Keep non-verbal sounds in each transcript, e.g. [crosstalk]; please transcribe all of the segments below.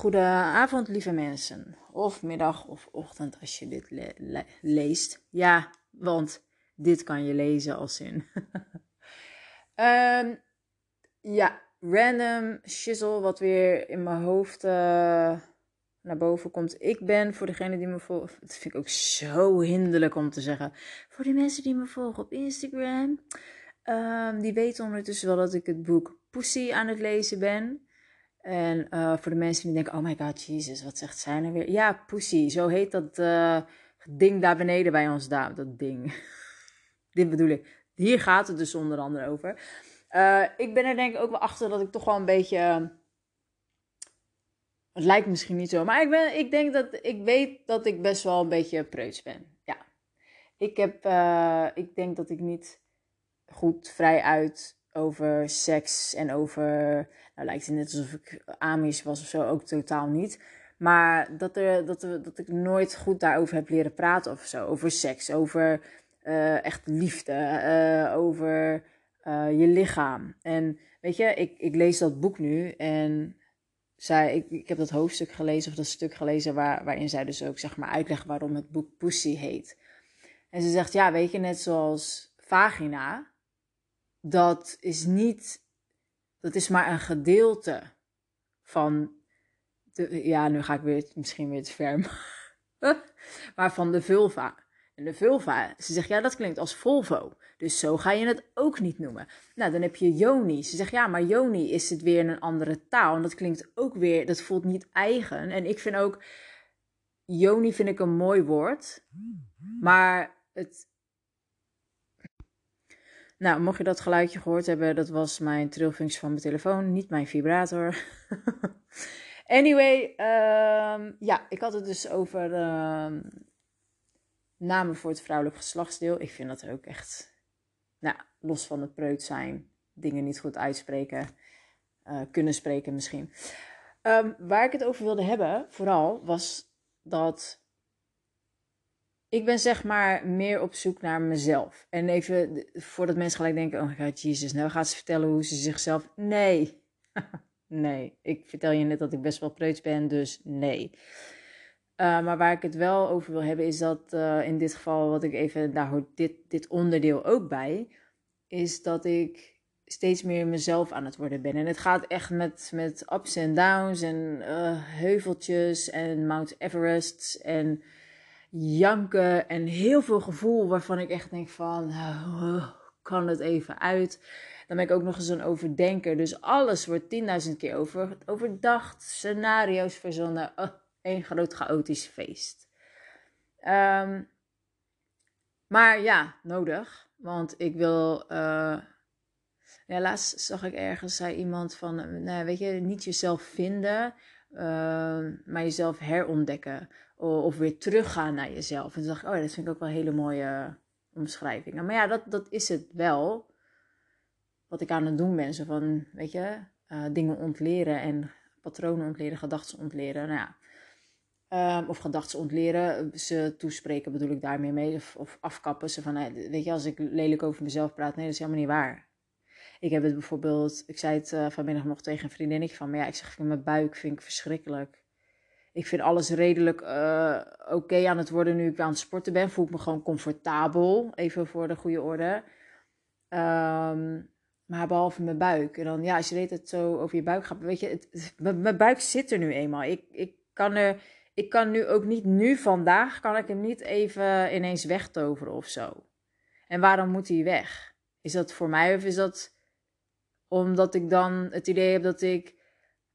Goedenavond, lieve mensen. Of middag of ochtend als je dit leest. Ja, want dit kan je lezen als in. um, [laughs] ja, random shizzle wat weer in mijn hoofd uh, naar boven komt. Ik ben, voor degene die me volgen, dat vind ik ook zo hinderlijk om te zeggen. Voor die mensen die me volgen op Instagram, um, die weten ondertussen wel dat ik het boek Pussy aan het lezen ben. En uh, voor de mensen die denken, oh my god, Jesus, wat zegt zij nou weer? Ja, Pussy, zo heet dat uh, ding daar beneden bij ons daar, dat ding. [laughs] Dit bedoel ik. Hier gaat het dus onder andere over. Uh, ik ben er denk ik ook wel achter dat ik toch wel een beetje... Het lijkt misschien niet zo, maar ik, ben, ik denk dat ik weet dat ik best wel een beetje preuts ben. Ja. Ik, heb, ik denk dat ik niet goed vrij uit over seks en over. Nou, lijkt het net alsof ik Amish was of zo, ook totaal niet. Maar dat, er, dat, er, dat ik nooit goed daarover heb leren praten of zo. Over seks, over uh, echt liefde, uh, over uh, je lichaam. En weet je, ik, ik lees dat boek nu en zij, ik, ik heb dat hoofdstuk gelezen of dat stuk gelezen waar, waarin zij dus ook zeg maar uitlegt waarom het boek Pussy heet. En ze zegt, ja, weet je, net zoals vagina, dat is niet, dat is maar een gedeelte van, de, ja, nu ga ik weer, misschien weer te ver, [laughs] maar van de vulva. En de vulva, ze zegt, ja, dat klinkt als Volvo. Dus zo ga je het ook niet noemen. Nou, dan heb je Joni. Ze zegt, ja, maar Joni is het weer in een andere taal. En dat klinkt ook weer, dat voelt niet eigen. En ik vind ook, Joni vind ik een mooi woord. Maar het, nou, mocht je dat geluidje gehoord hebben, dat was mijn trilfunctie van mijn telefoon, niet mijn vibrator. [laughs] anyway, um, ja, ik had het dus over uh, namen voor het vrouwelijk geslachtsdeel. Ik vind dat ook echt, nou, los van het preut zijn, dingen niet goed uitspreken, uh, kunnen spreken misschien. Um, waar ik het over wilde hebben, vooral, was dat ik ben zeg maar meer op zoek naar mezelf. En even voordat mensen gelijk denken: oh god, Jezus, nou gaat ze vertellen hoe ze zichzelf. Nee. [laughs] nee. Ik vertel je net dat ik best wel preuts ben, dus nee. Uh, maar waar ik het wel over wil hebben, is dat uh, in dit geval, wat ik even, daar hoort dit, dit onderdeel ook bij, is dat ik steeds meer mezelf aan het worden ben. En het gaat echt met, met ups en downs en uh, heuveltjes en Mount Everest en janken en heel veel gevoel waarvan ik echt denk van, nou, kan het even uit. Dan ben ik ook nog eens een overdenker. Dus alles wordt 10.000 keer over, overdacht, scenario's verzonnen. Oh, een groot chaotisch feest. Um, maar ja, nodig. Want ik wil. Uh, ja, laatst zag ik ergens, zei iemand van, nou, weet je, niet jezelf vinden, uh, maar jezelf herontdekken of weer teruggaan naar jezelf. En toen dacht ik, oh ja, dat vind ik ook wel hele mooie omschrijvingen. Maar ja, dat, dat is het wel. Wat ik aan het doen ben. Zo van, weet je, uh, dingen ontleren en patronen ontleren, gedachten ontleren. Nou ja. Um, of gedachten ontleren, ze toespreken bedoel ik daarmee mee. Of, of afkappen ze van, weet je, als ik lelijk over mezelf praat, nee, dat is helemaal niet waar. Ik heb het bijvoorbeeld, ik zei het uh, vanmiddag nog tegen een vriendinnetje van, maar ja, ik zeg, mijn buik vind ik verschrikkelijk ik vind alles redelijk uh, oké aan het worden nu ik aan het sporten ben. Voel ik me gewoon comfortabel, even voor de goede orde. Um, maar behalve mijn buik. En dan, ja, als je weet het zo over je buik gaat, weet je, het, mijn buik zit er nu eenmaal. Ik, ik, kan er, ik kan nu ook niet, nu vandaag, kan ik hem niet even ineens wegtoveren of zo. En waarom moet hij weg? Is dat voor mij of is dat omdat ik dan het idee heb dat ik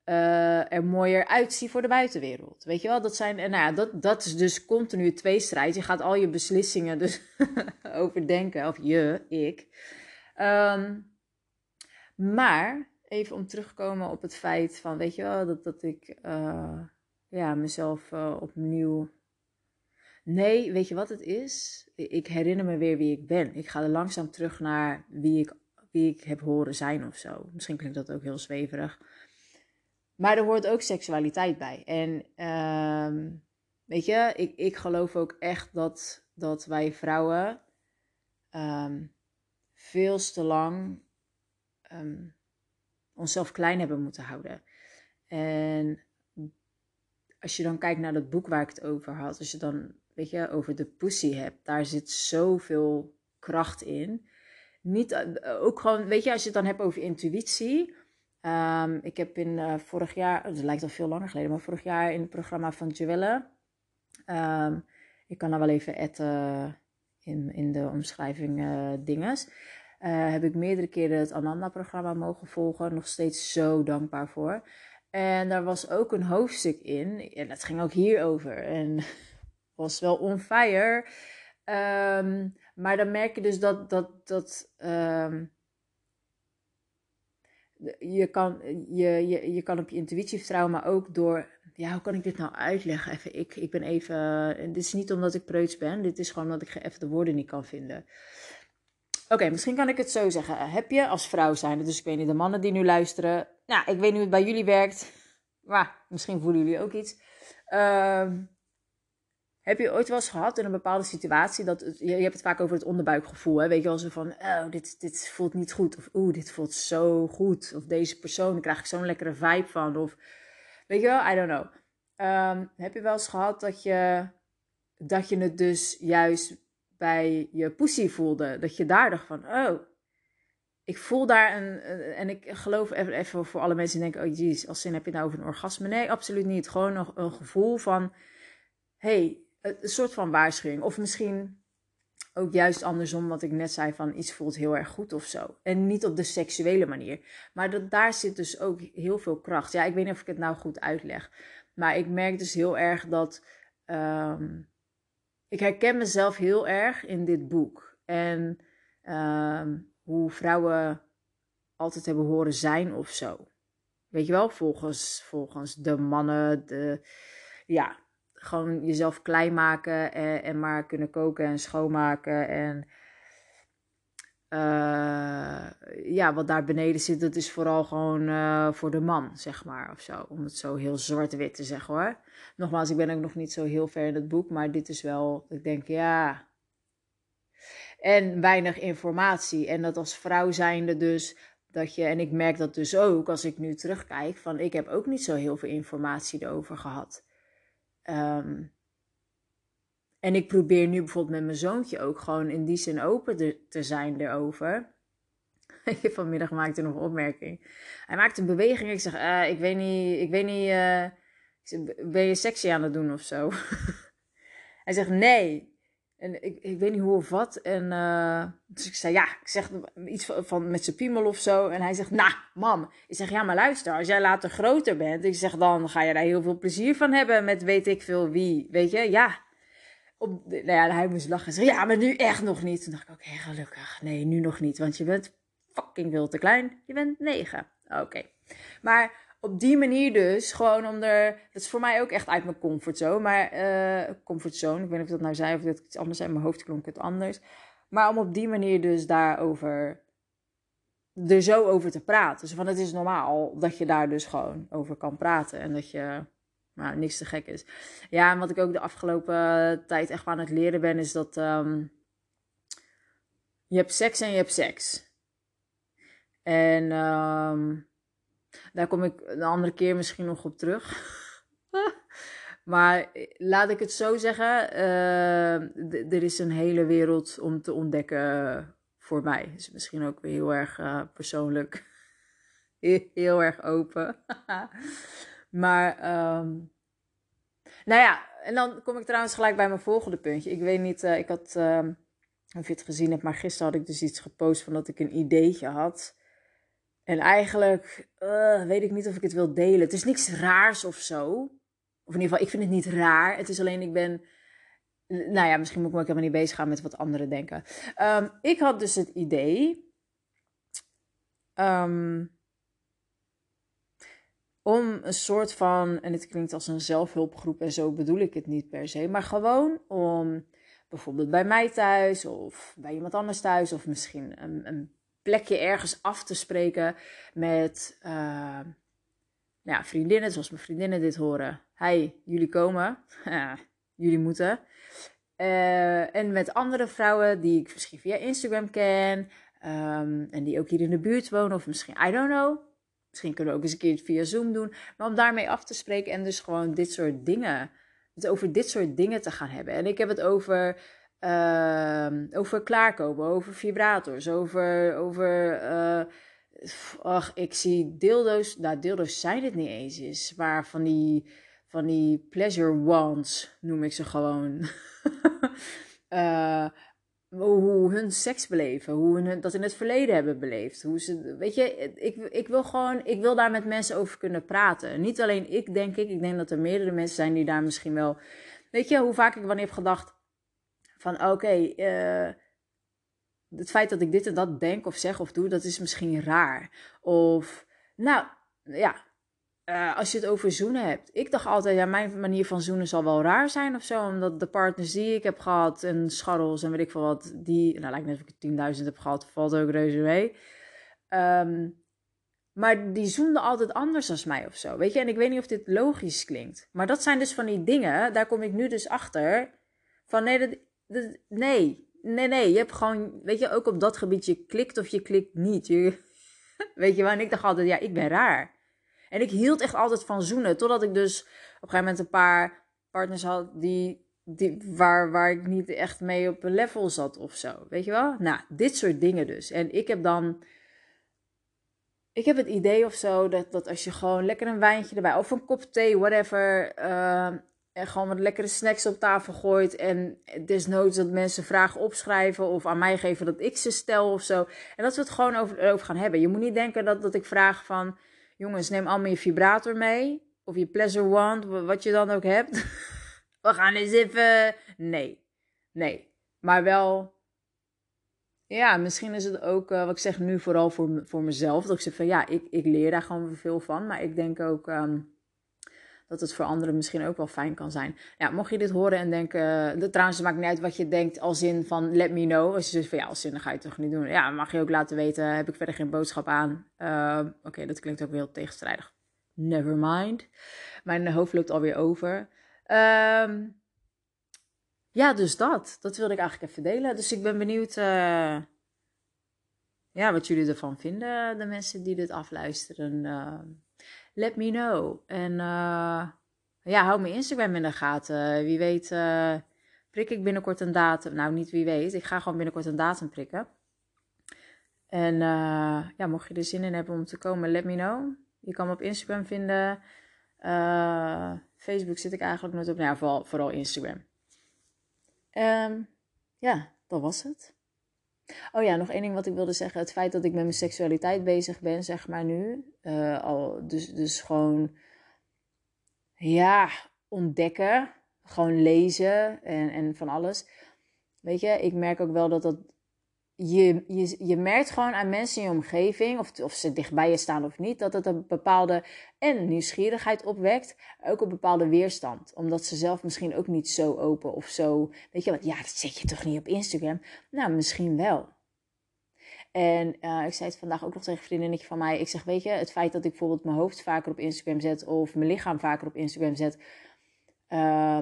uh, er mooier uitzie voor de buitenwereld. Weet je wel, dat zijn, nou ja, dat, dat is dus continu tweestrijd. Je gaat al je beslissingen dus [laughs] overdenken, of je, ik. Um, maar, even om terugkomen op het feit van, weet je wel, dat, dat ik uh, ja, mezelf uh, opnieuw. Nee, weet je wat het is? Ik herinner me weer wie ik ben. Ik ga er langzaam terug naar wie ik, wie ik heb horen zijn of zo. Misschien klinkt dat ook heel zweverig. Maar er hoort ook seksualiteit bij. En uh, weet je, ik, ik geloof ook echt dat, dat wij vrouwen um, veel te lang um, onszelf klein hebben moeten houden. En als je dan kijkt naar dat boek waar ik het over had, als je dan, weet je, over de pussy hebt, daar zit zoveel kracht in. Niet, eh, ook gewoon, weet je, als je het dan hebt over intuïtie. Um, ik heb in uh, vorig jaar, het lijkt al veel langer geleden, maar vorig jaar in het programma van Joelle. Um, ik kan daar wel even etten in, in de omschrijving uh, dinges. Heb ik meerdere keren het Ananda-programma mogen volgen. Nog steeds zo dankbaar voor. En daar was ook een hoofdstuk in. En dat ging ook hierover. En [laughs] was wel on fire. Um, maar dan merk je dus dat, dat, dat um, je, kan, je, je, je kan op je intuïtie vertrouwen, maar ook door. Ja, hoe kan ik dit nou uitleggen? Even, ik, ik ben even. Dit is niet omdat ik preuts ben, dit is gewoon omdat ik even de woorden niet kan vinden. Oké, misschien kan ik het zo zeggen. Heb je als vrouw zijn, dus ik weet niet, de mannen die nu luisteren. Nou, ik weet niet hoe het bij jullie werkt. Maar misschien voelen jullie ook iets. Uh, heb je ooit wel eens gehad in een bepaalde situatie dat je, hebt het vaak over het onderbuikgevoel, weet je wel zo van, oh dit, dit voelt niet goed of oeh dit voelt zo goed of deze persoon daar krijg ik zo'n lekkere vibe van of weet je wel, I don't know. Um, heb je wel eens gehad dat je dat je het dus juist bij je pussy voelde, dat je daar dacht van, oh ik voel daar een, en ik geloof even, even voor alle mensen die denken, oh jeez, als zin heb je nou over een orgasme? Nee, absoluut niet. Gewoon nog een gevoel van, hey, een soort van waarschuwing. Of misschien ook juist andersom, wat ik net zei, van iets voelt heel erg goed of zo. En niet op de seksuele manier. Maar daar zit dus ook heel veel kracht. Ja, ik weet niet of ik het nou goed uitleg. Maar ik merk dus heel erg dat. Um, ik herken mezelf heel erg in dit boek. En um, hoe vrouwen altijd hebben horen zijn of zo. Weet je wel, volgens, volgens de mannen, de, ja, gewoon jezelf klein maken en, en maar kunnen koken en schoonmaken. En uh, ja, wat daar beneden zit, dat is vooral gewoon uh, voor de man, zeg maar, of zo. Om het zo heel zwart-wit te zeggen hoor. Nogmaals, ik ben ook nog niet zo heel ver in het boek, maar dit is wel, ik denk, ja. En weinig informatie. En dat als vrouw zijnde dus, dat je, en ik merk dat dus ook als ik nu terugkijk, van ik heb ook niet zo heel veel informatie erover gehad. Um, en ik probeer nu bijvoorbeeld met mijn zoontje ook gewoon in die zin open te zijn erover. [laughs] Vanmiddag maakte nog een opmerking. Hij maakt een beweging. Ik zeg, uh, ik weet niet, ik weet niet, uh, ben je sexy aan het doen of zo? [laughs] Hij zegt nee. En ik, ik weet niet hoe of wat. En uh, dus ik zei, ja, ik zeg iets van, met zijn piemel of zo. En hij zegt, nou, mam. Ik zeg, ja, maar luister, als jij later groter bent. Ik zeg, dan ga je daar heel veel plezier van hebben met weet ik veel wie. Weet je, ja. Op, nou ja, hij moest lachen. Zeg, ja, maar nu echt nog niet. Toen dacht ik, oké, gelukkig. Nee, nu nog niet. Want je bent fucking veel te klein. Je bent negen. Oké. Maar op die manier dus, gewoon om er... Dat is voor mij ook echt uit mijn comfortzone. Maar, uh, comfortzone, ik weet niet of dat nou zei of dat iets anders zei. In mijn hoofd klonk het anders. Maar om op die manier dus daarover... Er zo over te praten. Dus van het is normaal dat je daar dus gewoon over kan praten. En dat je... Nou, niks te gek is. Ja, en wat ik ook de afgelopen tijd echt aan het leren ben, is dat... Um, je hebt seks en je hebt seks. En... Um, daar kom ik een andere keer misschien nog op terug. [laughs] maar laat ik het zo zeggen, uh, er is een hele wereld om te ontdekken voor mij. Is misschien ook weer heel erg uh, persoonlijk. [laughs] heel erg open. [laughs] maar, um, nou ja, en dan kom ik trouwens gelijk bij mijn volgende puntje. Ik weet niet, ik had, uh, of je het gezien hebt, maar gisteren had ik dus iets gepost van dat ik een ideetje had. En eigenlijk uh, weet ik niet of ik het wil delen. Het is niks raars of zo. Of in ieder geval, ik vind het niet raar. Het is alleen, ik ben. Nou ja, misschien moet ik me ook helemaal niet bezig gaan met wat anderen denken. Um, ik had dus het idee. Um, om een soort van. En het klinkt als een zelfhulpgroep en zo bedoel ik het niet per se. Maar gewoon om bijvoorbeeld bij mij thuis of bij iemand anders thuis. Of misschien een, een plekje ergens af te spreken met ja, vriendinnen, zoals mijn vriendinnen dit horen. Hey, jullie komen. [laughs] jullie moeten. Uh, en met andere vrouwen die ik misschien via Instagram ken. Um, en die ook hier in de buurt wonen. Of misschien, I don't know. Misschien kunnen we ook eens een keer via Zoom doen. Maar om daarmee af te spreken en dus gewoon dit soort dingen, het over dit soort dingen te gaan hebben. En ik heb het over, uh, over klaarkomen, over vibrators, over, over uh, ach, ik zie dildo's, nou dildo's zijn het niet eens is, maar van die, van die pleasure wands noem ik ze gewoon. [laughs] uh, hoe hun seks beleven, hoe hun dat in het verleden hebben beleefd. Hoe ze, weet je, ik, ik wil gewoon, ik wil daar met mensen over kunnen praten. Niet alleen ik, denk ik. Ik denk dat er meerdere mensen zijn die daar misschien wel. Weet je, hoe vaak ik wanneer heb gedacht van oké, uh, het feit dat ik dit en dat denk of zeg of doe, dat is misschien raar. Of, nou, ja, uh, als je het over zoenen hebt. Ik dacht altijd, ja, mijn manier van zoenen zal wel raar zijn of zo. Omdat de partners die ik heb gehad en scharrels en weet ik veel wat, die, nou lijkt net of ik 10.000 heb gehad, valt ook reuze mee. Um, maar die zoenden altijd anders als mij of zo. Weet je, en ik weet niet of dit logisch klinkt. Maar dat zijn dus van die dingen, daar kom ik nu dus achter. Van nee, dat, dat, nee, nee, nee. Je hebt gewoon, weet je, ook op dat gebied, je klikt of je klikt niet. Je, [laughs] weet je wel, en ik dacht altijd, ja, ik ben raar. En ik hield echt altijd van zoenen. Totdat ik dus op een gegeven moment een paar partners had die, die, waar, waar ik niet echt mee op een level zat of zo. Weet je wel? Nou, dit soort dingen dus. En ik heb dan. Ik heb het idee of zo dat, dat als je gewoon lekker een wijntje erbij, of een kop thee, whatever. Uh, en gewoon wat lekkere snacks op tafel gooit. En desnoods dat mensen vragen opschrijven of aan mij geven dat ik ze stel of zo. En dat we het gewoon over, over gaan hebben. Je moet niet denken dat, dat ik vraag van Jongens, neem allemaal je vibrator mee. Of je pleasure wand, wat je dan ook hebt. [laughs] We gaan eens even. Nee. Nee. Maar wel. Ja, misschien is het ook, uh, wat ik zeg nu vooral voor, voor mezelf. Dat ik zeg van ja, ik, ik leer daar gewoon veel van. Maar ik denk ook. Um, dat het voor anderen misschien ook wel fijn kan zijn. Ja, mocht je dit horen en denken, uh, trouwens, het maakt niet uit wat je denkt als in van let me know. Als je zegt van ja, als zin, ga je het toch niet doen. Ja, mag je ook laten weten, heb ik verder geen boodschap aan. Uh, Oké, dat klinkt ook heel tegenstrijdig. Never mind. Mijn hoofd loopt alweer over. Um, ja, dus dat. Dat wilde ik eigenlijk even delen. Dus ik ben benieuwd uh, ja, wat jullie ervan vinden, de mensen die dit afluisteren. Uh, let me know. En uh, ja, hou mijn Instagram in de gaten. Wie weet uh, prik ik binnenkort een datum. Nou, niet wie weet. Ik ga gewoon binnenkort een datum prikken. En uh, ja, mocht je er zin in hebben om te komen, let me know. Je kan me op Instagram vinden. Facebook zit ik eigenlijk nooit op. Nou, vooral, vooral Instagram. Um, ja, dat was het. Oh ja, nog één ding wat ik wilde zeggen. Het feit dat ik met mijn seksualiteit bezig ben, zeg maar nu. Uh, al, dus, dus gewoon, ja, ontdekken. Gewoon lezen en, en van alles. Weet je, ik merk ook wel dat dat. Je, je, je merkt gewoon aan mensen in je omgeving, of, of ze dichtbij je staan of niet, dat het een bepaalde en nieuwsgierigheid opwekt, ook een bepaalde weerstand. Omdat ze zelf misschien ook niet zo open of zo. Weet je wat, ja, dat zet je toch niet op Instagram? Nou, misschien wel. En uh, ik zei het vandaag ook nog tegen een vriendinnetje van mij. Ik zeg, weet je, het feit dat ik bijvoorbeeld mijn hoofd vaker op Instagram zet of mijn lichaam vaker op Instagram zet. Uh,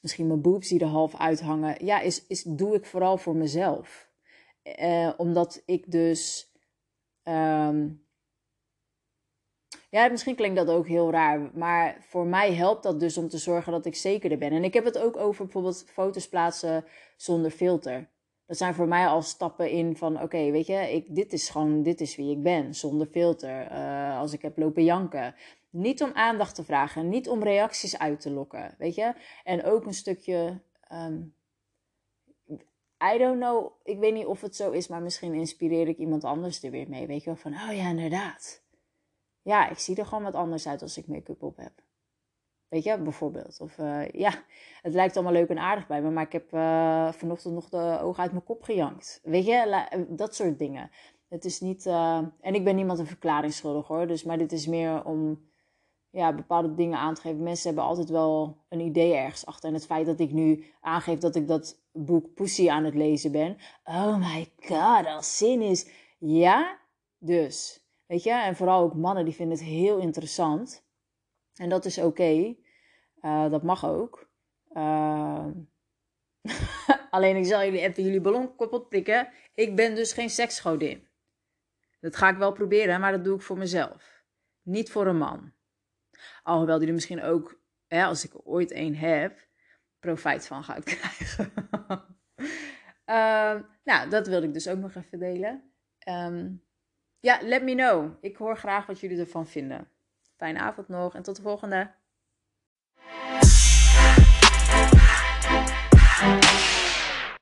misschien mijn boobs die er half uithangen. Ja, is, is, doe ik vooral voor mezelf. Uh, omdat ik dus. Um, ja, misschien klinkt dat ook heel raar. Maar voor mij helpt dat dus om te zorgen dat ik zekerder ben. En ik heb het ook over bijvoorbeeld foto's plaatsen zonder filter. Dat zijn voor mij al stappen in van oké, weet je, ik, dit is gewoon, dit is wie ik ben, zonder filter. Uh, als ik heb lopen janken. Niet om aandacht te vragen, niet om reacties uit te lokken, weet je. En ook een stukje, um, I don't know, ik weet niet of het zo is, maar misschien inspireer ik iemand anders er weer mee. Weet je wel, van oh ja, inderdaad. Ja, ik zie er gewoon wat anders uit als ik make-up op heb. Weet je, bijvoorbeeld. Of uh, ja, het lijkt allemaal leuk en aardig bij me, maar ik heb uh, vanochtend nog de ogen uit mijn kop gejankt. Weet je, dat soort dingen. Het is niet. En ik ben niemand een verklaring schuldig hoor. Dus, maar dit is meer om ja, bepaalde dingen aan te geven. Mensen hebben altijd wel een idee ergens achter. En het feit dat ik nu aangeef dat ik dat boek Pussy aan het lezen ben. Oh my god, als zin is. Ja, dus. Weet je, en vooral ook mannen die vinden het heel interessant. En dat is oké. Uh, dat mag ook. Uh, [laughs] alleen ik zal jullie even jullie ballon kapot prikken. Ik ben dus geen seksgodin. Dat ga ik wel proberen, maar dat doe ik voor mezelf. Niet voor een man. Alhoewel die er misschien ook, hè, als ik ooit één heb, profijt van gaat krijgen. [laughs] Ehm, nou, dat wilde ik dus ook nog even delen. Ehm, ja, let me know. Ik hoor graag wat jullie ervan vinden. Fijne avond nog en tot de volgende.